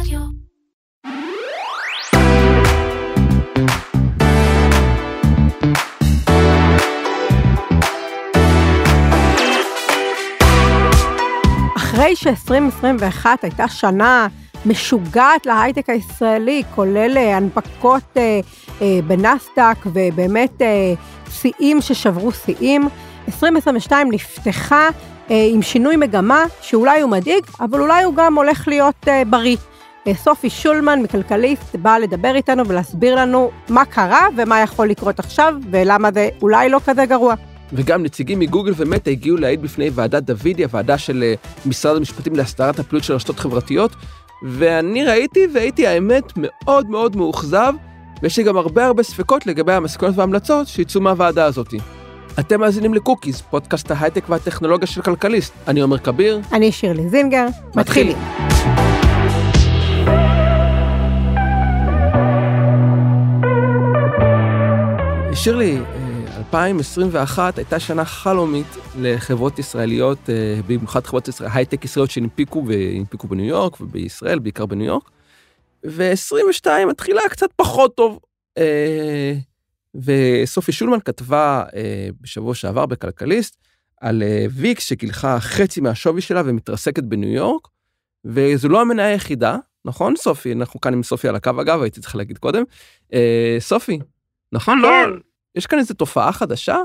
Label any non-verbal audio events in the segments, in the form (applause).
רדיו. אחרי ש-2021 הייתה שנה משוגעת להייטק הישראלי, כולל אה, הנפקות אה, אה, בנסדק ובאמת אה, שיאים ששברו שיאים, 2022 נפתחה אה, עם שינוי מגמה שאולי הוא מדאיג, אבל אולי הוא גם הולך להיות אה, בריא. סופי שולמן מכלכליסט באה לדבר איתנו ולהסביר לנו מה קרה ומה יכול לקרות עכשיו ולמה זה אולי לא כזה גרוע. וגם נציגים מגוגל ומטה הגיעו להעיד בפני ועדת דוידי, הוועדה של אה, משרד המשפטים להסדרת הפעילות של רשתות חברתיות, ואני ראיתי והייתי האמת מאוד מאוד מאוכזב, ויש לי גם הרבה הרבה ספקות לגבי המסקנות וההמלצות שיצאו מהוועדה הזאתי. אתם מאזינים לקוקיז, פודקאסט ההייטק והטכנולוגיה של כלכליסט. אני עומר כביר. אני שירלי זינגר, מתחילים. שירלי, אה, 2021 הייתה שנה חלומית לחברות ישראליות, אה, במיוחד חברות ישראל, הייטק ישראליות שהנפיקו והנפיקו בניו יורק ובישראל, בעיקר בניו יורק. ו-22 מתחילה קצת פחות טוב. אה, וסופי שולמן כתבה בשבוע שעבר בכלכליסט על ויקס שגילחה חצי מהשווי שלה ומתרסקת בניו יורק, וזו לא המניה היחידה, נכון סופי? אנחנו כאן עם סופי על הקו אגב, הייתי צריך להגיד קודם. סופי, נכון? לא? יש כאן איזו תופעה חדשה?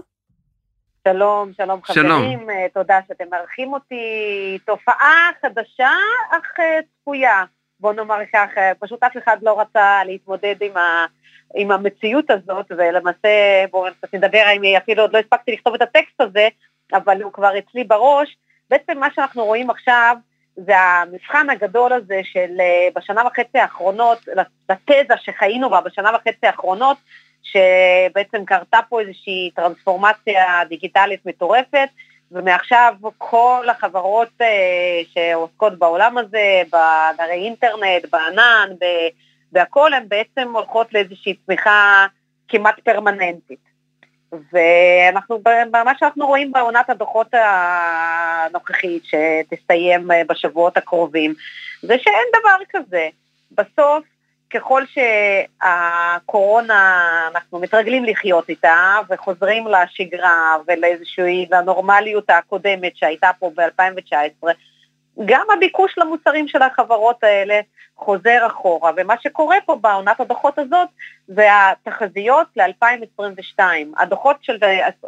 שלום, שלום שלום. חברים, אה, תודה שאתם מארחים אותי. תופעה חדשה, אך אה, צפויה. בוא נאמר כך, אה, פשוט אף אחד לא רצה להתמודד עם, ה, עם המציאות הזאת, ולמעשה, בואו קצת נדבר, אפילו עוד לא הספקתי לכתוב את הטקסט הזה, אבל הוא כבר אצלי בראש. בעצם מה שאנחנו רואים עכשיו, זה המבחן הגדול הזה של בשנה וחצי האחרונות, לתזה שחיינו בה בשנה וחצי האחרונות, שבעצם קרתה פה איזושהי טרנספורמציה דיגיטלית מטורפת, ומעכשיו כל החברות אה, שעוסקות בעולם הזה, באתרי אינטרנט, בענן, ב- בהכל, הן בעצם הולכות לאיזושהי צמיחה כמעט פרמננטית. ואנחנו, מה שאנחנו רואים בעונת הדוחות הנוכחית שתסתיים אה, בשבועות הקרובים, זה שאין דבר כזה. בסוף, ככל שהקורונה, אנחנו מתרגלים לחיות איתה וחוזרים לשגרה ולאיזושהי, לנורמליות הקודמת שהייתה פה ב-2019, גם הביקוש למוצרים של החברות האלה חוזר אחורה, ומה שקורה פה בעונת הדוחות הזאת זה התחזיות ל-2022. הדוחות של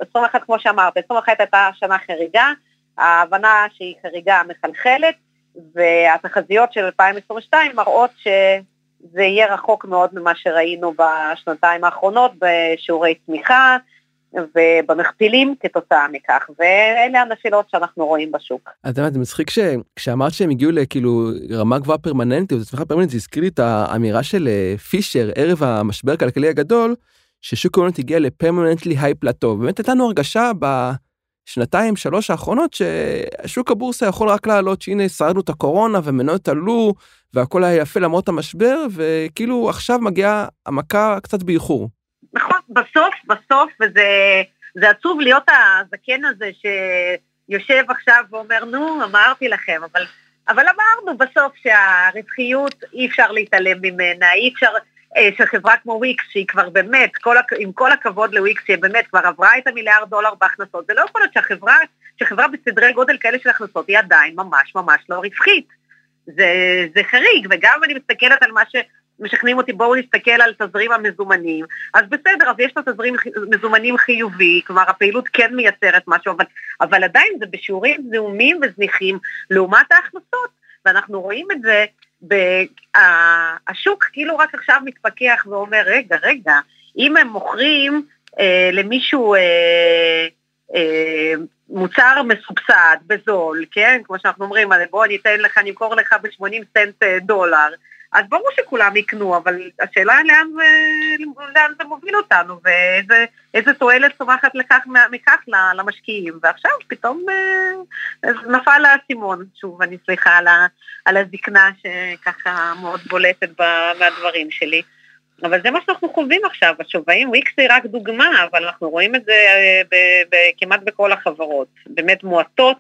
21, כמו שאמרת, 21 הייתה שנה חריגה, ההבנה שהיא חריגה מחלחלת, והתחזיות של 2022 מראות שזה יהיה רחוק מאוד ממה שראינו בשנתיים האחרונות בשיעורי צמיחה ובמכפילים כתוצאה מכך, ואלה הנפילות שאנחנו רואים בשוק. את יודעת, זה מצחיק שכשאמרת שהם הגיעו לכאילו רמה גבוהה פרמננטית, זו צמיחה פרמננטית, זה הזכיר לי את האמירה של אה, פישר ערב המשבר הכלכלי הגדול, ששוק ההונות הגיע לפרמננטלי היי פלטו. באמת הייתה לנו הרגשה בשנתיים, שלוש האחרונות, ששוק הבורסה יכול רק לעלות, שהנה שרדנו את הקורונה ומניות עלו, והכל היה יפה למרות המשבר, וכאילו עכשיו מגיעה המכה קצת באיחור. נכון, בסוף, בסוף, וזה זה עצוב להיות הזקן הזה שיושב עכשיו ואומר, נו, אמרתי לכם, אבל, אבל אמרנו בסוף שהרווחיות אי אפשר להתעלם ממנה, אי אפשר אה, שחברה כמו וויקס, שהיא כבר באמת, כל, עם כל הכבוד לוויקס, שהיא באמת כבר עברה את המיליארד דולר בהכנסות, זה לא יכול להיות שהחברה, שחברה בסדרי גודל כאלה של הכנסות היא עדיין ממש ממש לא רווחית. זה, זה חריג, וגם אני מסתכלת על מה ש... משכנעים אותי בואו נסתכל על תזרים המזומנים, אז בסדר, אז יש לו תזרים מזומנים חיובי, כלומר הפעילות כן מייצרת משהו, אבל, אבל עדיין זה בשיעורים זעומים וזניחים לעומת ההכנסות, ואנחנו רואים את זה, השוק כאילו רק עכשיו מתפכח ואומר, רגע, רגע, אם הם מוכרים אה, למישהו אה, אה, מוצר מסובסד, בזול, כן, כמו שאנחנו אומרים, בוא אני אתן לך, אני אמכור לך ב-80 סנט אה, דולר, אז ברור שכולם יקנו, אבל השאלה לאן זה, לאן זה מוביל אותנו, ואיזה תועלת צומחת לכך, מכך למשקיעים. ועכשיו פתאום אה, נפל האסימון, שוב, אני סליחה על, על הזקנה שככה מאוד בולטת מהדברים שלי. אבל זה מה שאנחנו חווים עכשיו, השווים, וויקס היא רק דוגמה, אבל אנחנו רואים את זה אה, כמעט בכל החברות, באמת מועטות,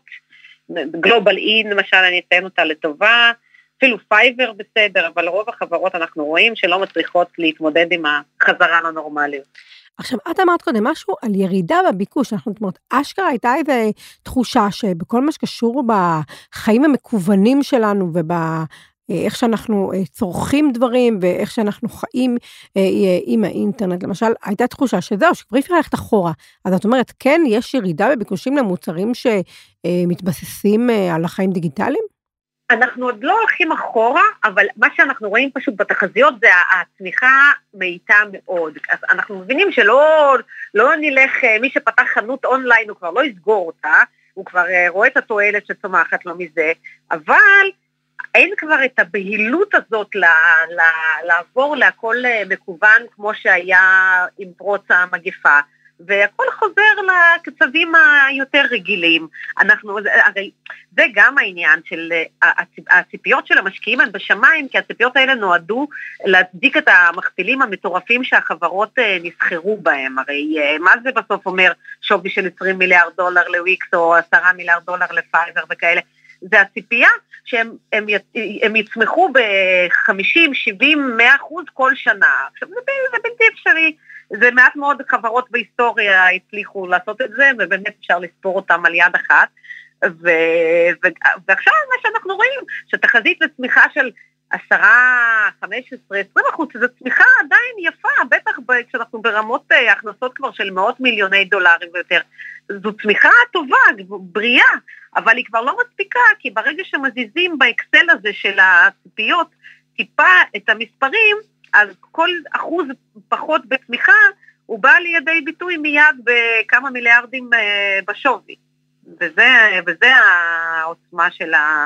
גלובל-אי למשל, אני אציין אותה לטובה, אפילו פייבר בסדר, אבל רוב החברות אנחנו רואים שלא מצליחות להתמודד עם החזרה לנורמליות. עכשיו, את אמרת קודם משהו על ירידה בביקוש, אני אומרת, אשכרה הייתה איזו תחושה שבכל מה שקשור בחיים המקוונים שלנו וב... איך שאנחנו צורכים דברים ואיך שאנחנו חיים עם האינטרנט. למשל, הייתה תחושה שזהו, שכבר אי אפשר ללכת אחורה. אז את אומרת, כן, יש ירידה בביקושים למוצרים שמתבססים על החיים דיגיטליים? אנחנו עוד לא הולכים אחורה, אבל מה שאנחנו רואים פשוט בתחזיות זה הצמיחה מאיטה מאוד. אז אנחנו מבינים שלא לא נלך, מי שפתח חנות אונליין הוא כבר לא יסגור אותה, הוא כבר רואה את התועלת שצומחת לו מזה, אבל אין כבר את הבהילות הזאת ל, ל, לעבור להכל מקוון כמו שהיה עם פרוץ המגפה. והכל חוזר לקצבים היותר רגילים. אנחנו, הרי זה גם העניין של הציפיות של המשקיעים הן בשמיים, כי הציפיות האלה נועדו להצדיק את המכפילים המטורפים שהחברות אה, נסחרו בהם. הרי אה, מה זה בסוף אומר שווי של 20 מיליארד דולר לוויקס או 10 מיליארד דולר לפייבר וכאלה? זה הציפייה שהם הם, הם יצמחו ב-50, 70, 100 אחוז כל שנה. עכשיו זה, זה בלתי אפשרי. זה מעט מאוד חברות בהיסטוריה הצליחו לעשות את זה, ובאמת אפשר לספור אותם על יד אחת. ו, ו, ועכשיו מה שאנחנו רואים, שתחזית לצמיחה של עשרה, חמש עשרה, עשרים אחוז, זו צמיחה עדיין יפה, בטח כשאנחנו ברמות אה, הכנסות כבר של מאות מיליוני דולרים ויותר. זו צמיחה טובה, בריאה, אבל היא כבר לא מספיקה, כי ברגע שמזיזים באקסל הזה של הציפיות טיפה את המספרים, אז כל אחוז פחות בצמיחה, הוא בא לידי ביטוי מיד בכמה מיליארדים אה, בשווי. וזה, וזה העוצמה של, ה,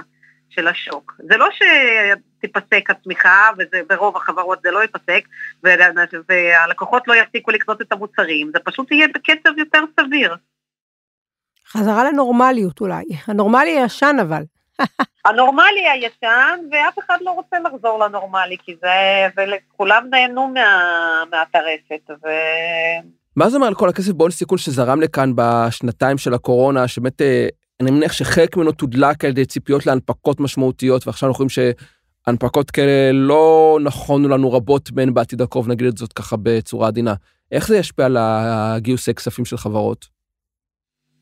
של השוק. זה לא שתיפסק הצמיחה, וברוב החברות זה לא ייפסק, והלקוחות לא יפסיקו לקנות את המוצרים, זה פשוט יהיה בקצב יותר סביר. חזרה לנורמליות אולי, הנורמלי הישן אבל. הנורמלי הישן, ואף אחד לא רוצה לחזור לנורמלי, כי זה, וכולם נהנו מה, מהטרפת, ו... מה זה אומר על כל הכסף בהון סיכון שזרם לכאן בשנתיים של הקורונה, שבאמת, אה, אני מניח שחלק ממנו תודלק על ידי ציפיות להנפקות משמעותיות, ועכשיו אנחנו רואים שהנפקות כאלה לא נכונו לנו רבות מהן בעתיד הקרוב, נגיד את זאת ככה בצורה עדינה. איך זה ישפיע על הגיוסי כספים של חברות?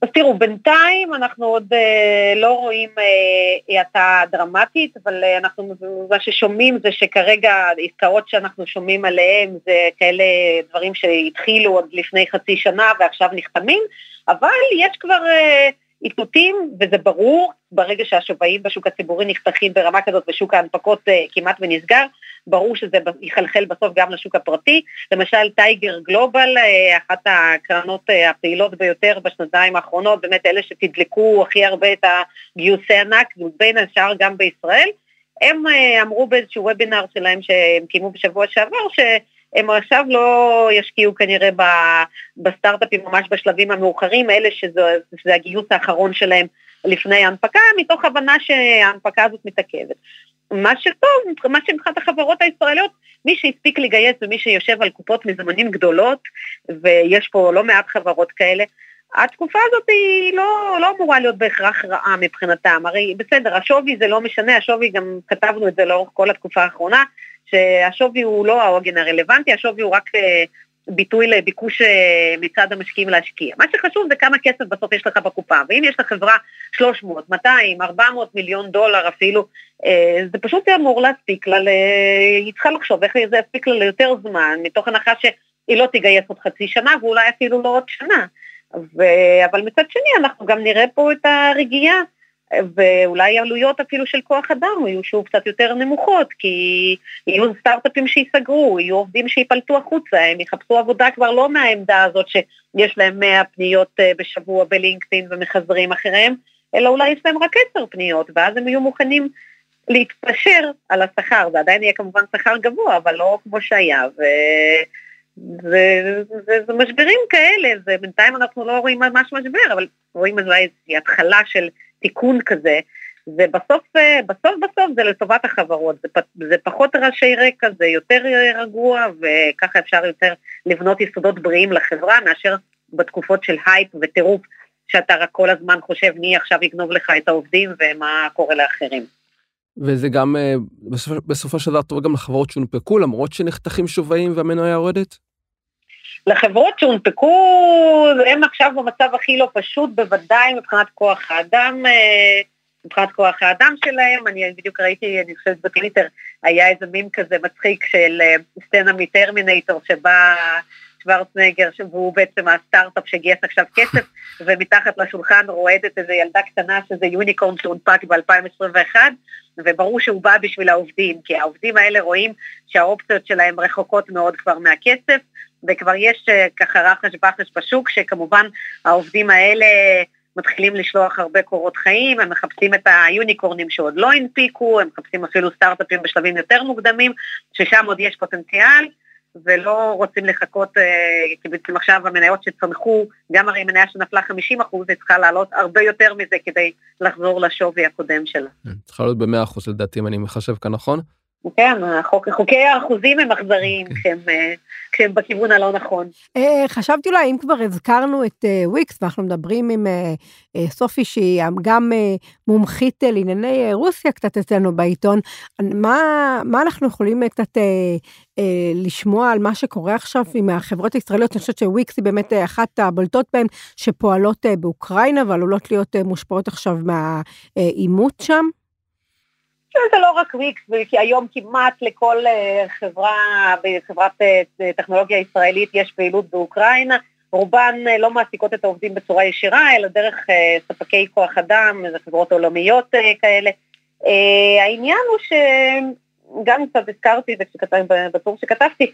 אז תראו, בינתיים אנחנו עוד אה, לא רואים אה, האטה דרמטית, אבל אה, אנחנו, מה ששומעים זה שכרגע עסקאות שאנחנו שומעים עליהן זה כאלה דברים שהתחילו עוד לפני חצי שנה ועכשיו נחתמים, אבל יש כבר אה, איתותים, וזה ברור, ברגע שהשווים בשוק הציבורי נחתכים ברמה כזאת ושוק ההנפקות אה, כמעט ונסגר, ברור שזה יחלחל בסוף גם לשוק הפרטי. למשל טייגר גלובל, אה, אחת הקרנות אה, הפעילות ביותר בשנתיים האחרונות, באמת אלה שתדלקו הכי הרבה את הגיוסי ענק, בין השאר גם בישראל, הם אמרו באיזשהו וובינר שלהם שהם קיימו בשבוע שעבר, ש... הם עכשיו לא ישקיעו כנראה בסטארט-אפים ממש בשלבים המאוחרים, אלה שזה, שזה הגיוס האחרון שלהם לפני ההנפקה, מתוך הבנה שההנפקה הזאת מתעכבת. מה שטוב, מה שמבחינת החברות הישראליות, מי שהספיק לגייס ומי שיושב על קופות מזמנים גדולות, ויש פה לא מעט חברות כאלה, התקופה הזאת היא לא, לא אמורה להיות בהכרח רעה מבחינתם, הרי בסדר, השווי זה לא משנה, השווי גם כתבנו את זה לאורך כל התקופה האחרונה, שהשווי הוא לא העוגן הרלוונטי, השווי הוא רק אה, ביטוי לביקוש אה, מצד המשקיעים להשקיע. מה שחשוב זה כמה כסף בסוף יש לך בקופה, ואם יש לחברה 300, 200, 400 מיליון דולר אפילו, אה, זה פשוט אמור להספיק לה, היא צריכה לחשוב איך זה יספיק לה ליותר זמן, מתוך הנחה שהיא לא תגייס עוד חצי שנה ואולי אפילו לא עוד שנה. ו... אבל מצד שני אנחנו גם נראה פה את הרגיעה ואולי עלויות אפילו של כוח אדם יהיו שוב קצת יותר נמוכות, כי יהיו סטארט-אפים שייסגרו, יהיו עובדים שיפלטו החוצה, הם יחפשו עבודה כבר לא מהעמדה הזאת שיש להם 100 פניות אה, בשבוע בלינקדאין ומחזרים אחריהם, אלא אולי יש להם רק 10 פניות, ואז הם יהיו מוכנים להתפשר על השכר, זה עדיין יהיה כמובן שכר גבוה, אבל לא כמו שהיה, ו... זה, זה, זה משברים כאלה, זה בינתיים אנחנו לא רואים ממש משבר, אבל רואים אולי איזושהי התחלה של תיקון כזה, ובסוף אה, בסוף בסוף זה לטובת החברות, זה, זה פחות רעשי רקע, זה יותר רגוע, וככה אפשר יותר לבנות יסודות בריאים לחברה, מאשר בתקופות של הייפ וטירוף, שאתה רק כל הזמן חושב מי עכשיו יגנוב לך את העובדים ומה קורה לאחרים. וזה גם אה, בסופו, בסופו של דבר טוב גם לחברות שהונפקו, למרות שנחתכים שווים והמניה יורדת? לחברות שהונפקו, הם עכשיו במצב הכי לא פשוט, בוודאי מבחינת כוח האדם, אה, מבחינת כוח האדם שלהם. אני בדיוק ראיתי, אני חושבת בטוויטר, היה איזה מים כזה מצחיק של אה, סצנה מטרמינטור, שבה שוורצנגר, שהוא בעצם הסטארט-אפ שגייס עכשיו כסף, (laughs) ומתחת לשולחן רועדת איזו ילדה קטנה שזה יוניקורן שהונפק ב-2021, וברור שהוא בא בשביל העובדים, כי העובדים האלה רואים שהאופציות שלהם רחוקות מאוד כבר מהכסף, וכבר יש אה, ככה רחש בחש בשוק, שכמובן העובדים האלה מתחילים לשלוח הרבה קורות חיים, הם מחפשים את היוניקורנים שעוד לא הנפיקו, הם מחפשים אפילו סטארט-אפים בשלבים יותר מוקדמים, ששם עוד יש פוטנציאל, ולא רוצים לחכות, אה, כי בעצם עכשיו המניות שצמחו, גם הרי מניה שנפלה 50 אחוז, היא צריכה לעלות הרבה יותר מזה כדי לחזור לשווי הקודם שלה. כן, צריכה לעלות ב-100 אחוז לדעתי, אם אני מחשב כאן נכון? כן, החוק, חוקי האחוזים הם אכזריים כן. כשהם, אה, כשהם בכיוון הלא נכון. אה, חשבתי אולי, אם כבר הזכרנו את וויקס, ואנחנו מדברים עם סופי, שהיא גם מומחית לענייני רוסיה קצת אצלנו בעיתון, מה, מה אנחנו יכולים קצת לשמוע על מה שקורה עכשיו עם החברות הישראליות? אני חושבת שוויקס היא באמת אחת הבולטות בהן, שפועלות באוקראינה ועלולות להיות מושפעות עכשיו מהעימות שם. זה לא רק וויקס, כי היום כמעט לכל אה, חברה, בחברת אה, טכנולוגיה ישראלית יש פעילות באוקראינה, רובן אה, לא מעסיקות את העובדים בצורה ישירה, אלא דרך ספקי כוח אדם, איזה חברות עולמיות כאלה. העניין הוא שגם קצת הזכרתי את זה בטור שכתבתי,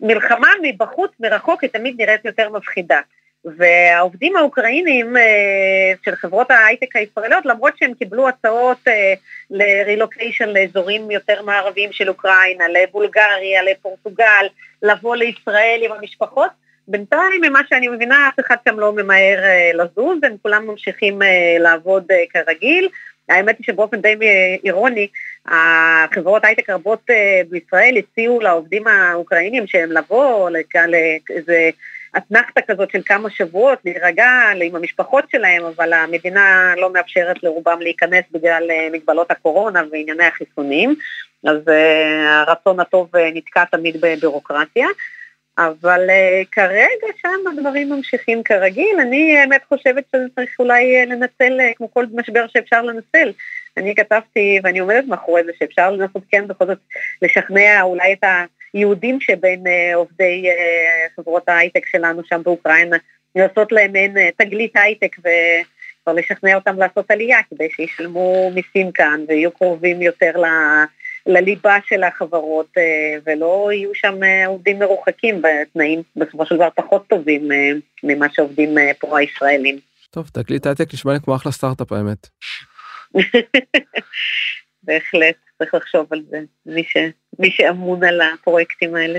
מלחמה מבחוץ, מרחוק, היא תמיד נראית יותר מפחידה. והעובדים האוקראינים אה, של חברות ההייטק הישראליות, למרות שהם קיבלו הצעות אה, לרילוקיישן לאזורים יותר מערביים של אוקראינה, לבולגריה, לפורטוגל, לבוא לישראל עם המשפחות, בינתיים, ממה שאני מבינה, אף אחד שם לא ממהר אה, לזוז, הם כולם ממשיכים לעבוד כרגיל. האמת היא שבאופן די אירוני, החברות הייטק רבות בישראל הציעו לעובדים האוקראינים שהם לבוא לאיזה אתנחתא כזאת של כמה שבועות, להירגע עם המשפחות שלהם, אבל המדינה לא מאפשרת לרובם להיכנס בגלל אה, מגבלות הקורונה וענייני החיסונים, אז uh, הרצון הטוב אה, נתקע תמיד בבירוקרטיה. אבל uh, כרגע שם הדברים ממשיכים כרגיל, אני האמת חושבת שזה צריך אולי לנצל כמו כל משבר שאפשר לנצל. אני כתבתי ואני עומדת מאחורי זה שאפשר לנסות כן בכל זאת לשכנע אולי את ה... יהודים שבין אה, עובדי אה, חברות ההייטק שלנו שם באוקראינה, לעשות להם מעין אה, תגלית הייטק וכבר לשכנע אותם לעשות עלייה כדי שישלמו מיסים כאן ויהיו קרובים יותר ל... לליבה של החברות ולא יהיו שם עובדים מרוחקים בתנאים בסופו של דבר פחות טובים ממה שעובדים פה הישראלים. טוב, תקליט הייטק נשמע לי כמו אחלה סטארט-אפ האמת. (laughs) בהחלט. צריך לחשוב על זה, מי, ש, מי שאמון על הפרויקטים האלה,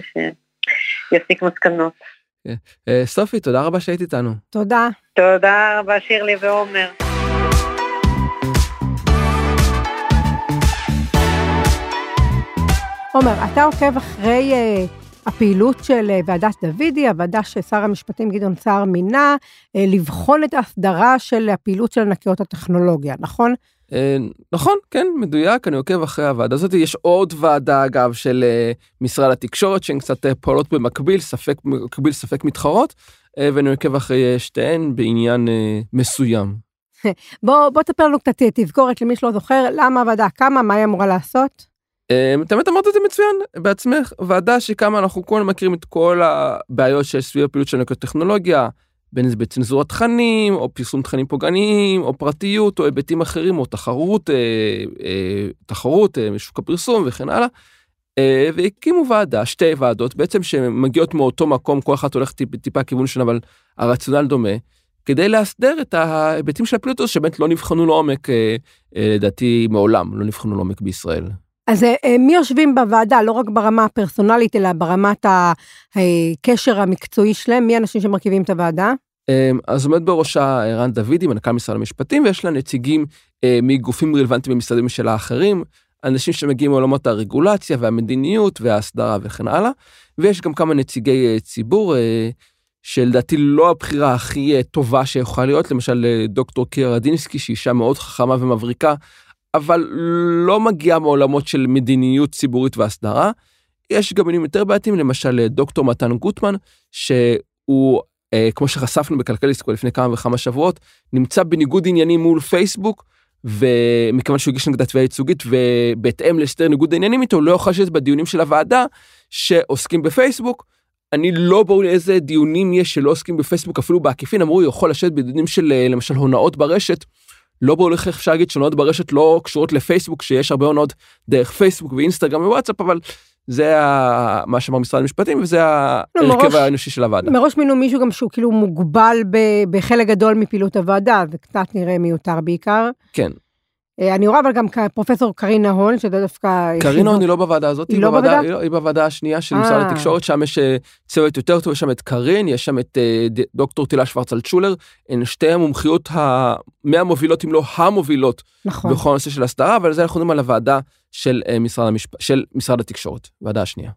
שיסיק מסקנות. כן. אה, סופי, תודה רבה שהיית איתנו. תודה. תודה רבה שירלי ועומר. עומר, אתה עוקב אחרי uh, הפעילות של uh, ועדת דוידי, הוועדה ששר המשפטים גדעון סער מינה, uh, לבחון את ההסדרה של הפעילות של ענקיות הטכנולוגיה, נכון? אה, נכון, כן, מדויק, אני עוקב אחרי הוועדה הזאת. יש עוד ועדה, אגב, של אה, משרד התקשורת, שהן קצת אה, פועלות במקביל, ספק מקביל, ספק מתחרות, ואני עוקב אחרי שתיהן בעניין מסוים. (laughs) בוא, בוא תספר לנו קצת תזכורת למי שלא זוכר, למה הוועדה קמה, מה היא אמורה לעשות? את האמת אמרת את זה מצוין בעצמך, ועדה שקמה, אנחנו כולנו מכירים את כל הבעיות שיש סביב הפעילות של טכנולוגיה, בין אם זה בצנזורת תכנים, או פרסום תכנים פוגעניים, או פרטיות, או היבטים אחרים, או תחרות, אה, אה, תחרות אה, משוק הפרסום וכן הלאה. אה, והקימו ועדה, שתי ועדות, בעצם שמגיעות מאותו מקום, כל אחת הולכת טיפ, טיפה כיוון שלה, אבל הרציונל דומה, כדי להסדר את ההיבטים של הזו, שבאמת לא נבחנו לעומק, אה, אה, לדעתי מעולם, לא נבחנו לעומק בישראל. אז אה, מי יושבים בוועדה, לא רק ברמה הפרסונלית, אלא ברמת הקשר המקצועי שלהם? מי האנשים שמרכיבים את הוועדה? אמ, אז עומד בראשה ערן דוידי, מנכ"ל משרד המשפטים, ויש לה נציגים אה, מגופים רלוונטיים במשרדים שלה אחרים, אנשים שמגיעים מעולמות הרגולציה והמדיניות וההסדרה וכן הלאה, ויש גם כמה נציגי אה, ציבור, אה, שלדעתי לא הבחירה הכי טובה שיכולה להיות, למשל דוקטור קירה רדינסקי, שהיא אישה מאוד חכמה ומבריקה, אבל לא מגיעה מעולמות של מדיניות ציבורית והסדרה. יש גם מינים יותר בעייתיים, למשל דוקטור מתן גוטמן, שהוא, אה, כמו שחשפנו בכלכליסט כבר לפני כמה וכמה שבועות, נמצא בניגוד עניינים מול פייסבוק, ומכיוון שהוא הגיש נגדה תביעה ייצוגית ובהתאם להסדר ניגוד העניינים איתו לא יכול לשבת בדיונים של הוועדה שעוסקים בפייסבוק. אני לא ברור לי איזה דיונים יש שלא עוסקים בפייסבוק אפילו בעקיפין אמרו הוא יכול לשבת בדיונים של אה, למשל הונאות ברשת. לא ברור איך אפשר להגיד שהונאות ברשת לא קשורות לפייסבוק שיש הרבה הונאות דרך פייסבוק ואינסטגרם ווואטסאפ אבל זה מה שאמר משרד המשפטים וזה לא, ההרכב האנושי של הוועדה. מראש מינו מישהו גם שהוא כאילו מוגבל בחלק גדול מפעילות הוועדה זה קצת נראה מיותר בעיקר. כן. אה, אני רואה אבל גם פרופסור קרינה שזה דווקא... קרינה הון היא לא בוועדה הזאת, היא, לא בוועדה? היא, היא בוועדה השנייה של משרד אה. התקשורת, שם יש אה, צוות יותר טוב, יש שם את קרין, יש שם את דוקטור תהילה שוורצלצ'ולר, הן שתי המומחיות מהמובילות, אם לא המובילות, נכון. בכל הנושא של הסדרה, אבל זה אנחנו מדברים על הוועדה של משרד, המשפ... של משרד התקשורת, ועדה השנייה.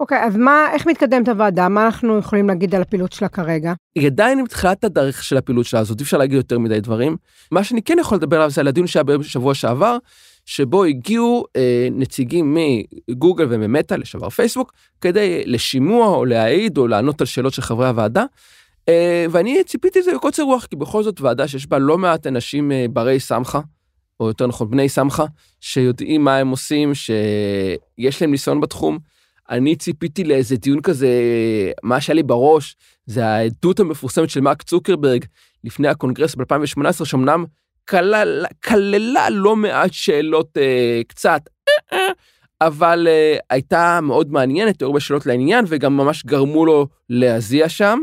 אוקיי, אז מה, איך מתקדמת הוועדה? מה אנחנו יכולים להגיד על הפעילות שלה כרגע? היא עדיין עם תחילת הדרך של הפעילות שלה הזאת, אי אפשר להגיד יותר מדי דברים. מה שאני כן יכול לדבר עליו זה על הדיון שהיה בשבוע שעבר, שבו הגיעו אה, נציגים מגוגל וממטא, לשעבר פייסבוק, כדי לשימוע או להעיד או לענות על שאלות של חברי הוועדה. אה, ואני ציפיתי לזה בקוצר רוח, כי בכל זאת ועדה שיש בה לא מעט אנשים אה, ברי סמכה, או יותר נכון בני סמכה, שיודעים מה הם עושים, שיש להם ניסיון בתחום. אני ציפיתי לאיזה דיון כזה, מה שהיה לי בראש זה העדות המפורסמת של מאק צוקרברג לפני הקונגרס ב-2018, שאומנם כללה, כללה לא מעט שאלות אה, קצת, אבל אה, הייתה מאוד מעניינת, היו הרבה שאלות לעניין, וגם ממש גרמו לו להזיע שם.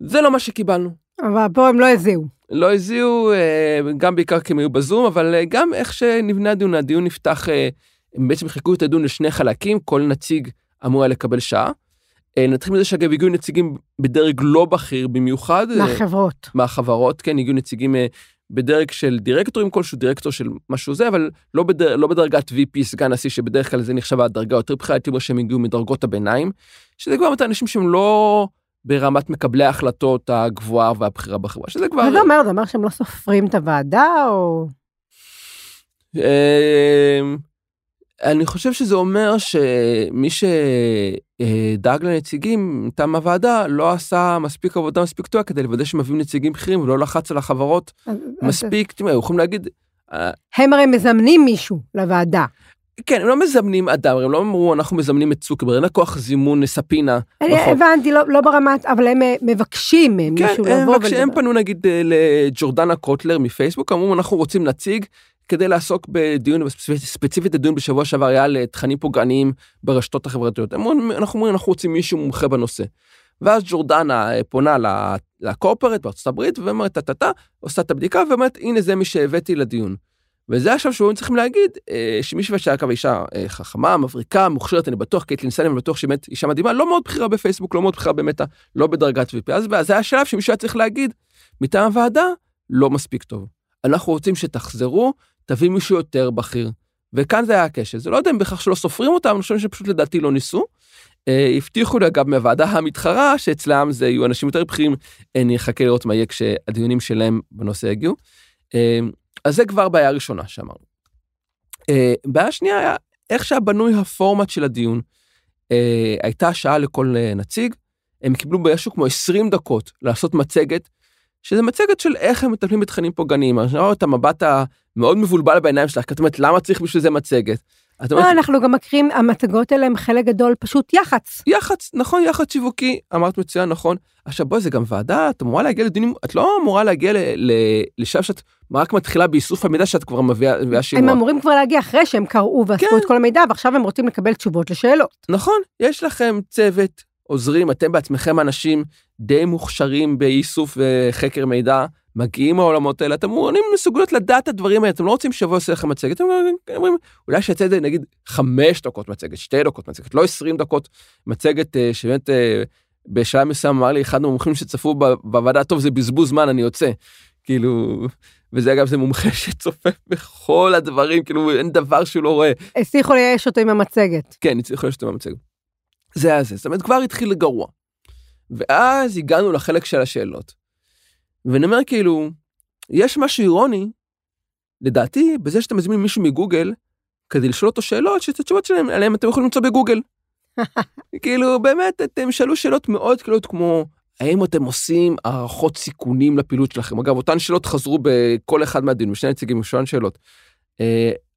זה לא מה שקיבלנו. אבל פה הם לא הזיעו. לא הזיעו, אה, גם בעיקר כי הם היו בזום, אבל אה, גם איך שנבנה הדיון, הדיון נפתח אה, הם בעצם חילקו את הדיון לשני חלקים, כל נציג אמור היה לקבל שעה. אה, נתחיל מזה שאגב הגיעו נציגים בדרג לא בכיר במיוחד. אה, מהחברות. מהחברות, כן, הגיעו נציגים אה, בדרג של דירקטורים כלשהו, דירקטור של משהו זה, אבל לא, בדר, לא בדרגת VP, סגן נשיא, שבדרך כלל זה נחשב הדרגה יותר בכירה, הייתי אומר שהם הגיעו מדרגות הביניים, שזה כבר את האנשים שהם לא ברמת מקבלי ההחלטות הגבוהה והבכירה בחברה, שזה כבר... מה זה אומר? זה אומר שהם לא סופרים את הוועדה, או... אני חושב שזה אומר שמי שדאג לנציגים מטעם הוועדה לא עשה מספיק עבודה מספיק טובה כדי לוודא שמביאים נציגים בכירים ולא לחץ על החברות מספיק, תראה, יכולים להגיד... אה, הם הרי מזמנים מישהו לוועדה. כן, הם לא מזמנים אדם, הם לא אמרו אנחנו מזמנים את צוקרברג, אין כוח זימון ספינה. אני הבנתי, לא, לא ברמת, אבל הם אה, מבקשים כן, מישהו לבוא ולדבר. כן, כשהם פנו נגיד אה, לג'ורדנה קוטלר מפייסבוק, אמרו אנחנו רוצים נציג כדי לעסוק בדיון, ספציפית הדיון בשבוע שעבר היה על תכנים פוגעניים ברשתות החברתיות. אנחנו אומרים, אנחנו רוצים מישהו מומחה בנושא. ואז ג'ורדנה אה, פונה לקורפרט בארצות הברית ואומרת, טה-טה-טה, עושה את הבדיקה ואומרת, הנה זה מי שהבאתי לדיון. וזה עכשיו שהיו צריכים להגיד אה, שמישהו שהקו אישה אה, חכמה, מבריקה, מוכשרת, אני בטוח, קייטלין סלם, אני בטוח שהיא באמת אישה מדהימה, לא מאוד בכירה בפייסבוק, לא מאוד בכירה במטה, לא בדרגת VP. אז זה היה השלב שמישהו היה צריך להגיד, מטעם הוועדה, לא מספיק טוב. אנחנו רוצים שתחזרו תביא מישהו יותר בכיר. וכאן זה היה הקשר. זה לא יודע אם בכך שלא סופרים אותם, אני חושב שפשוט לדעתי לא ניסו. Uh, הבטיחו לי אגב מהוועדה המתחרה שאצלם זה יהיו אנשים יותר בכירים, אני אחכה לראות מה יהיה כשהדיונים שלהם בנושא יגיעו. Uh, אז זה כבר בעיה ראשונה שאמרנו. Uh, בעיה שנייה היה איך שהיה בנוי הפורמט של הדיון. Uh, הייתה שעה לכל uh, נציג, הם קיבלו באיזשהו כמו 20 דקות לעשות מצגת שזה מצגת של איך הם מטפלים בתכנים פוגעניים. אני רואה את המבט המאוד מבולבל בעיניים שלך, כי את אומרת, למה צריך בשביל זה מצגת? לא, אנחנו גם מכירים, המצגות האלה הם חלק גדול פשוט יח"צ. יח"צ, נכון, יח"צ שיווקי, אמרת מצוין, נכון. עכשיו בואי, זה גם ועדה, את אמורה להגיע לדיונים, את לא אמורה להגיע לשלב שאת רק מתחילה באיסוף המידע שאת כבר מביאה שימוע. הם אמורים כבר להגיע אחרי שהם קראו ואספו כן. את כל המידע, ועכשיו הם רוצים לקבל תשובות לשאלות. נכון, יש לכם צוות עוזרים, אתם בעצמכם אנשים די מוכשרים באיסוף וחקר מידע, מגיעים מהעולמות האלה, אתם אומרים, מסוגלות לדעת את הדברים האלה, אתם לא רוצים שבוע עושה לכם מצגת, אתם אומרים, אולי שיצא את זה נגיד חמש דקות מצגת, שתי דקות מצגת, לא עשרים דקות מצגת, אה, שבאמת אה, בשלב מסוים אמר לי אחד המומחים שצפו בוועדה, טוב זה בזבוז זמן, אני יוצא. כאילו, וזה אגב זה מומחה (laughs) שצופה בכל הדברים, כאילו אין דבר שהוא לא רואה. הצליחו לייאש אותו עם המצגת. כן, הצליחו לייאש אותו עם המצגת. זה היה זה, זאת אומרת כבר התחיל גרוע. ואז הגענו לחלק של השאלות. ואני אומר כאילו, יש משהו אירוני לדעתי, בזה שאתם מזמינים מישהו מגוגל, כדי לשאול אותו שאלות, שאת התשובות שלהם עליהם אתם יכולים למצוא בגוגל. (laughs) כאילו, באמת, אתם שאלו שאלות מאוד קלות כמו, האם אתם עושים הערכות סיכונים לפעילות שלכם? אגב, אותן שאלות חזרו בכל אחד מהדיונים, שני נציגים, שואלים שאלות.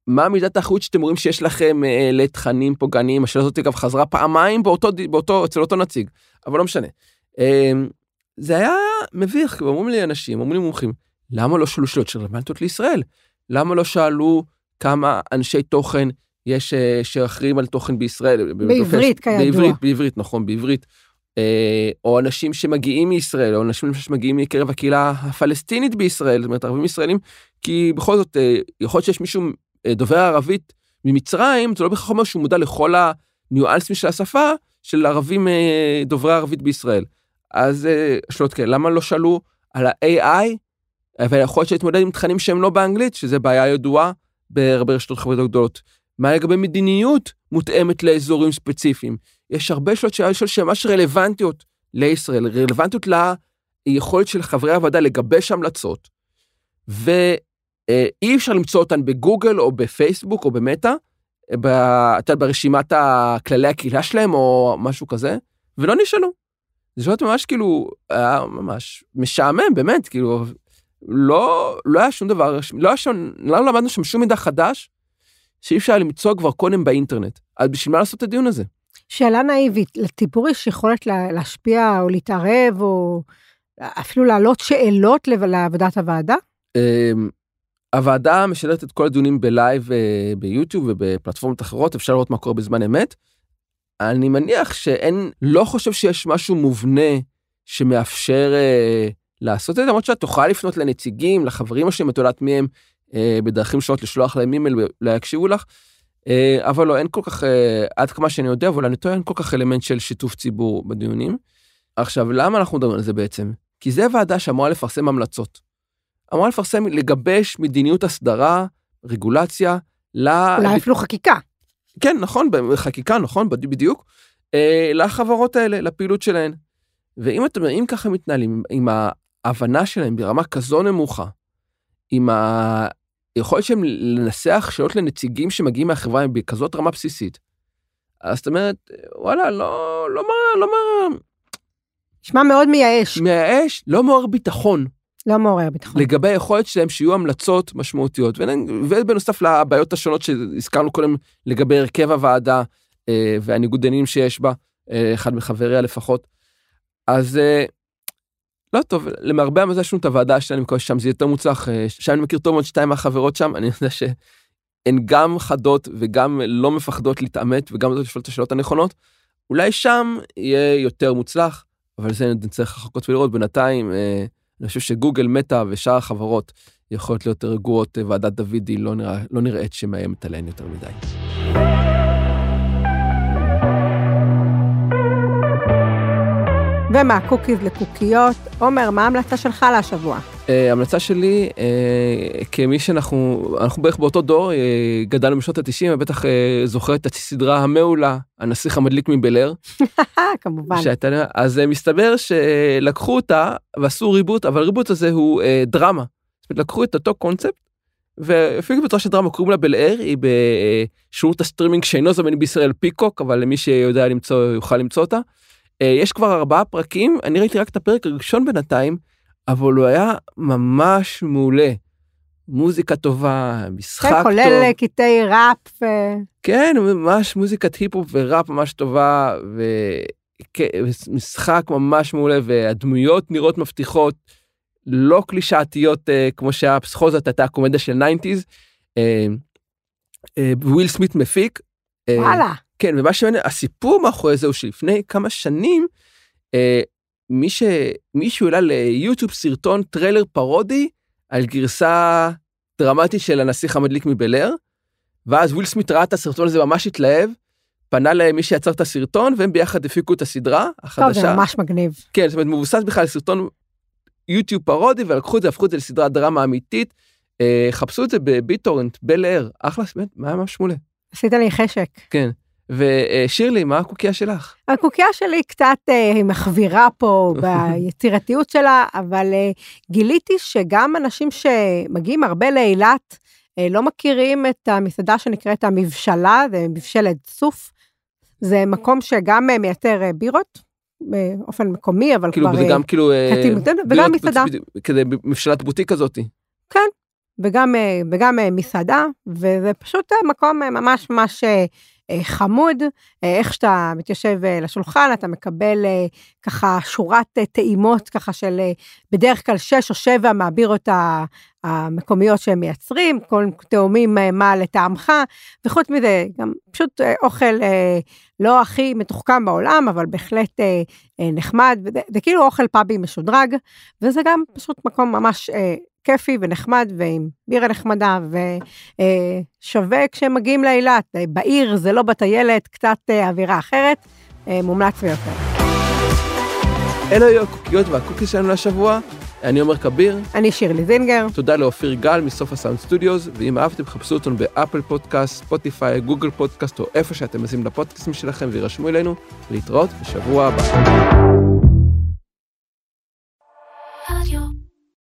מה מידת האחריות שאתם רואים שיש לכם אה, לתכנים פוגעניים? השאלה הזאת אגב חזרה פעמיים באותו, באותו, אצל אותו נציג, אבל לא משנה. אה, זה היה מביך, אומרים לי אנשים, אומרים לי מומחים, למה לא שאלו שאלות שרלוונטיות לישראל? למה לא שאלו כמה אנשי תוכן יש אה, שאחראים על תוכן בישראל? בעברית, כידוע. בעברית, בעברית, נכון, בעברית. אה, או אנשים שמגיעים מישראל, או אנשים שמגיעים מקרב הקהילה הפלסטינית בישראל, זאת אומרת, ערבים ישראלים, כי בכל זאת, אה, יכול להיות שיש מישהו דובר ערבית ממצרים, זה לא בהכרח אומר שהוא מודע לכל הניואנסים של השפה של ערבים דוברי ערבית בישראל. אז שאלות כאלה, למה לא שאלו על ה-AI, אבל יכול להיות להתמודד עם תכנים שהם לא באנגלית, שזה בעיה ידועה בהרבה רשתות חברתיות גדולות. מה לגבי מדיניות מותאמת לאזורים ספציפיים? יש הרבה שאלות שאלה לשאול שממש רלוונטיות לישראל, רלוונטיות ליכולת של חברי הוועדה לגבש המלצות, ואי אפשר למצוא אותן בגוגל או בפייסבוק או במטא, ברשימת כללי הקהילה שלהם או משהו כזה, ולא נשאלו. זה שאלות ממש כאילו, היה ממש משעמם, באמת, כאילו, לא, לא היה שום דבר, לא, היה שם, לא למדנו שם שום מידע חדש שאי אפשר למצוא כבר קודם באינטרנט. אז בשביל מה לעשות את הדיון הזה? שאלה נאיבית, לציבור יש יכולת להשפיע או להתערב או אפילו להעלות שאלות לעבודת הוועדה? הוועדה משדרת את כל הדיונים ב live אה, ביוטיוב ובפלטפורמות אחרות, אפשר לראות מה קורה בזמן אמת. אני מניח שאין, לא חושב שיש משהו מובנה שמאפשר אה, לעשות את זה, למרות שאת תוכל לפנות לנציגים, לחברים השונים, את יודעת מי הם, אה, בדרכים שונות, לשלוח להם אימייל ולא יקשיבו לך. אה, אבל לא, אין כל כך, אה, עד כמה שאני יודע, אבל אני טועה, אין כל כך אלמנט של שיתוף ציבור בדיונים. עכשיו, למה אנחנו מדברים על זה בעצם? כי זה ועדה שאמורה לפרסם המלצות. אמורה לפרסם, לגבש מדיניות הסדרה, רגולציה, ל... אולי אפילו חקיקה. כן, נכון, חקיקה, נכון, בדיוק, אה, לחברות האלה, לפעילות שלהן. ואם אתם, אם ככה מתנהלים, עם ההבנה שלהם ברמה כזו נמוכה, עם היכולת שלהם לנסח שאלות לנציגים שמגיעים מהחברה הם בכזאת רמה בסיסית, אז זאת אומרת, וואלה, לא, לא מה, לא מה... נשמע מאוד מייאש. מייאש, לא מעורר ביטחון. לא מעורר ביטחון. לגבי היכולת שלהם שיהיו המלצות משמעותיות, ובנוסף לבעיות השונות שהזכרנו קודם לגבי הרכב הוועדה אה, והניגוד עניינים שיש בה, אה, אחד מחבריה לפחות. אז אה, לא טוב, למרבה המזל יש לנו את הוועדה שלנו, אני מקווה ששם זה יותר מוצלח, שם אני מכיר טוב מאוד שתיים מהחברות שם, אני יודע שהן גם חדות וגם לא מפחדות להתעמת וגם לא לשאול את השאלות הנכונות. אולי שם יהיה יותר מוצלח, אבל זה נצטרך לחכות ולראות בינתיים. אני חושב שגוגל, מטא ושאר החברות יכולות להיות רגועות, אה, ועדת דוידי לא, נראה, לא נראית שמאיימת עליהן יותר מדי. ומה cookies לקוקיות. עומר, מה ההמלצה שלך להשבוע? אה, ההמלצה שלי, אה, כמי שאנחנו, אנחנו בערך באותו דור, אה, גדלנו בשנות ה-90, ובטח זוכר את הסדרה המעולה, הנסיך המדליק מבלר. (laughs) כמובן. שהייתה, אז מסתבר שלקחו אותה ועשו reboot, אבל ה reboot הזה הוא דרמה. זאת אומרת, לקחו את אותו קונספט, ואפילו בצורה של דרמה קוראים לה בל אייר, היא בשירות הסטרימינג שאינו זמין בישראל Peacock, אבל למי שיודע למצוא, יוכל למצוא אותה. אה, יש כבר ארבעה פרקים, אני ראיתי רק את הפרק הראשון בינתיים, אבל הוא היה ממש מעולה. מוזיקה טובה, משחק טוב. כולל קטעי ראפ. ו... כן, ממש מוזיקת היפ-הופ וראפ ממש טובה, ומשחק ממש מעולה, והדמויות נראות מבטיחות, לא קלישאתיות אה, כמו שהפסחוזת הייתה הקומדיה של 90's. אה, וויל סמית מפיק. וואלה. כן, ומה שמעניין, הסיפור מאחורי זה הוא שלפני כמה שנים, אה, מי ש... מישהו העלה ליוטיוב סרטון טריילר פרודי על גרסה דרמטית של הנסיך המדליק מבלר, ואז וויל סמית ראה את הסרטון הזה ממש התלהב, פנה למי שיצר את הסרטון, והם ביחד הפיקו את הסדרה החדשה. טוב, זה ממש מגניב. כן, זאת אומרת, מבוסס בכלל על סרטון יוטיוב פרודי, ולקחו את זה, הפכו את זה לסדרת דרמה אמיתית. אה, חפשו את זה בביטורנט, בל אייר, אחלה, באמת, מה ממש מעולה. עשית לי חשק. כן. ושירלי, מה הקוקייה שלך? הקוקייה שלי קצת אה, מחווירה פה (laughs) ביצירתיות שלה, אבל אה, גיליתי שגם אנשים שמגיעים הרבה לאילת, אה, לא מכירים את המסעדה שנקראת המבשלה, זה מבשלת סוף. זה מקום שגם אה, מייצר אה, בירות, באופן מקומי, אבל כאילו, כבר... זה אה, גם כאילו... אה, קטין נותן, וגם מסעדה. כזה מבשלת בוטיק כזאתי. כן, וגם, אה, וגם אה, מסעדה, וזה פשוט אה, מקום ממש ממש חמוד. איך שאתה מתיישב לשולחן, אתה מקבל ככה שורת טעימות ככה של בדרך כלל שש או שבע מהבירות המקומיות שהם מייצרים, כל תאומים מה לטעמך, וחוץ מזה, גם פשוט אוכל לא הכי מתוחכם בעולם, אבל בהחלט נחמד, זה כאילו אוכל פאבי משודרג, וזה גם פשוט מקום ממש כיפי ונחמד ועם בירה נחמדה ושווה כשהם מגיעים לאילת. אה, בעיר זה לא בטיילת, קצת אה, אווירה אחרת, אה, מומלץ ביותר. אלו היו הקוקיות וה cookies שלנו לשבוע. אני עומר כביר, אני שירלי זינגר, תודה לאופיר גל מסוף הסאונד סטודיוס, ואם אהבתם חפשו אותנו באפל פודקאסט, ספוטיפיי, גוגל פודקאסט או איפה שאתם מאזינים לפודקאסטים שלכם והירשמו אלינו, להתראות בשבוע הבא.